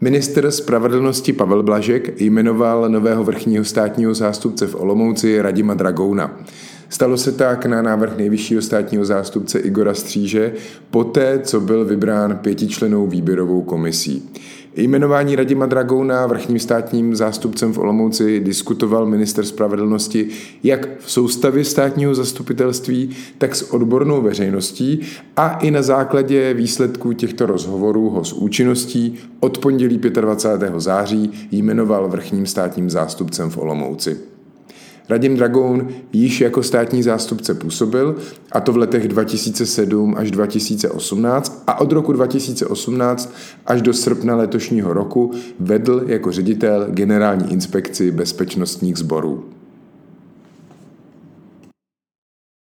Minister spravedlnosti Pavel Blažek jmenoval nového vrchního státního zástupce v Olomouci Radima Dragouna. Stalo se tak na návrh nejvyššího státního zástupce Igora Stříže, poté, co byl vybrán pětičlenou výběrovou komisí. Jmenování Radima Dragouna vrchním státním zástupcem v Olomouci diskutoval minister spravedlnosti jak v soustavě státního zastupitelství, tak s odbornou veřejností a i na základě výsledků těchto rozhovorů ho s účinností od pondělí 25. září jmenoval vrchním státním zástupcem v Olomouci. Radim Dragoun již jako státní zástupce působil, a to v letech 2007 až 2018 a od roku 2018 až do srpna letošního roku vedl jako ředitel generální inspekci bezpečnostních sborů.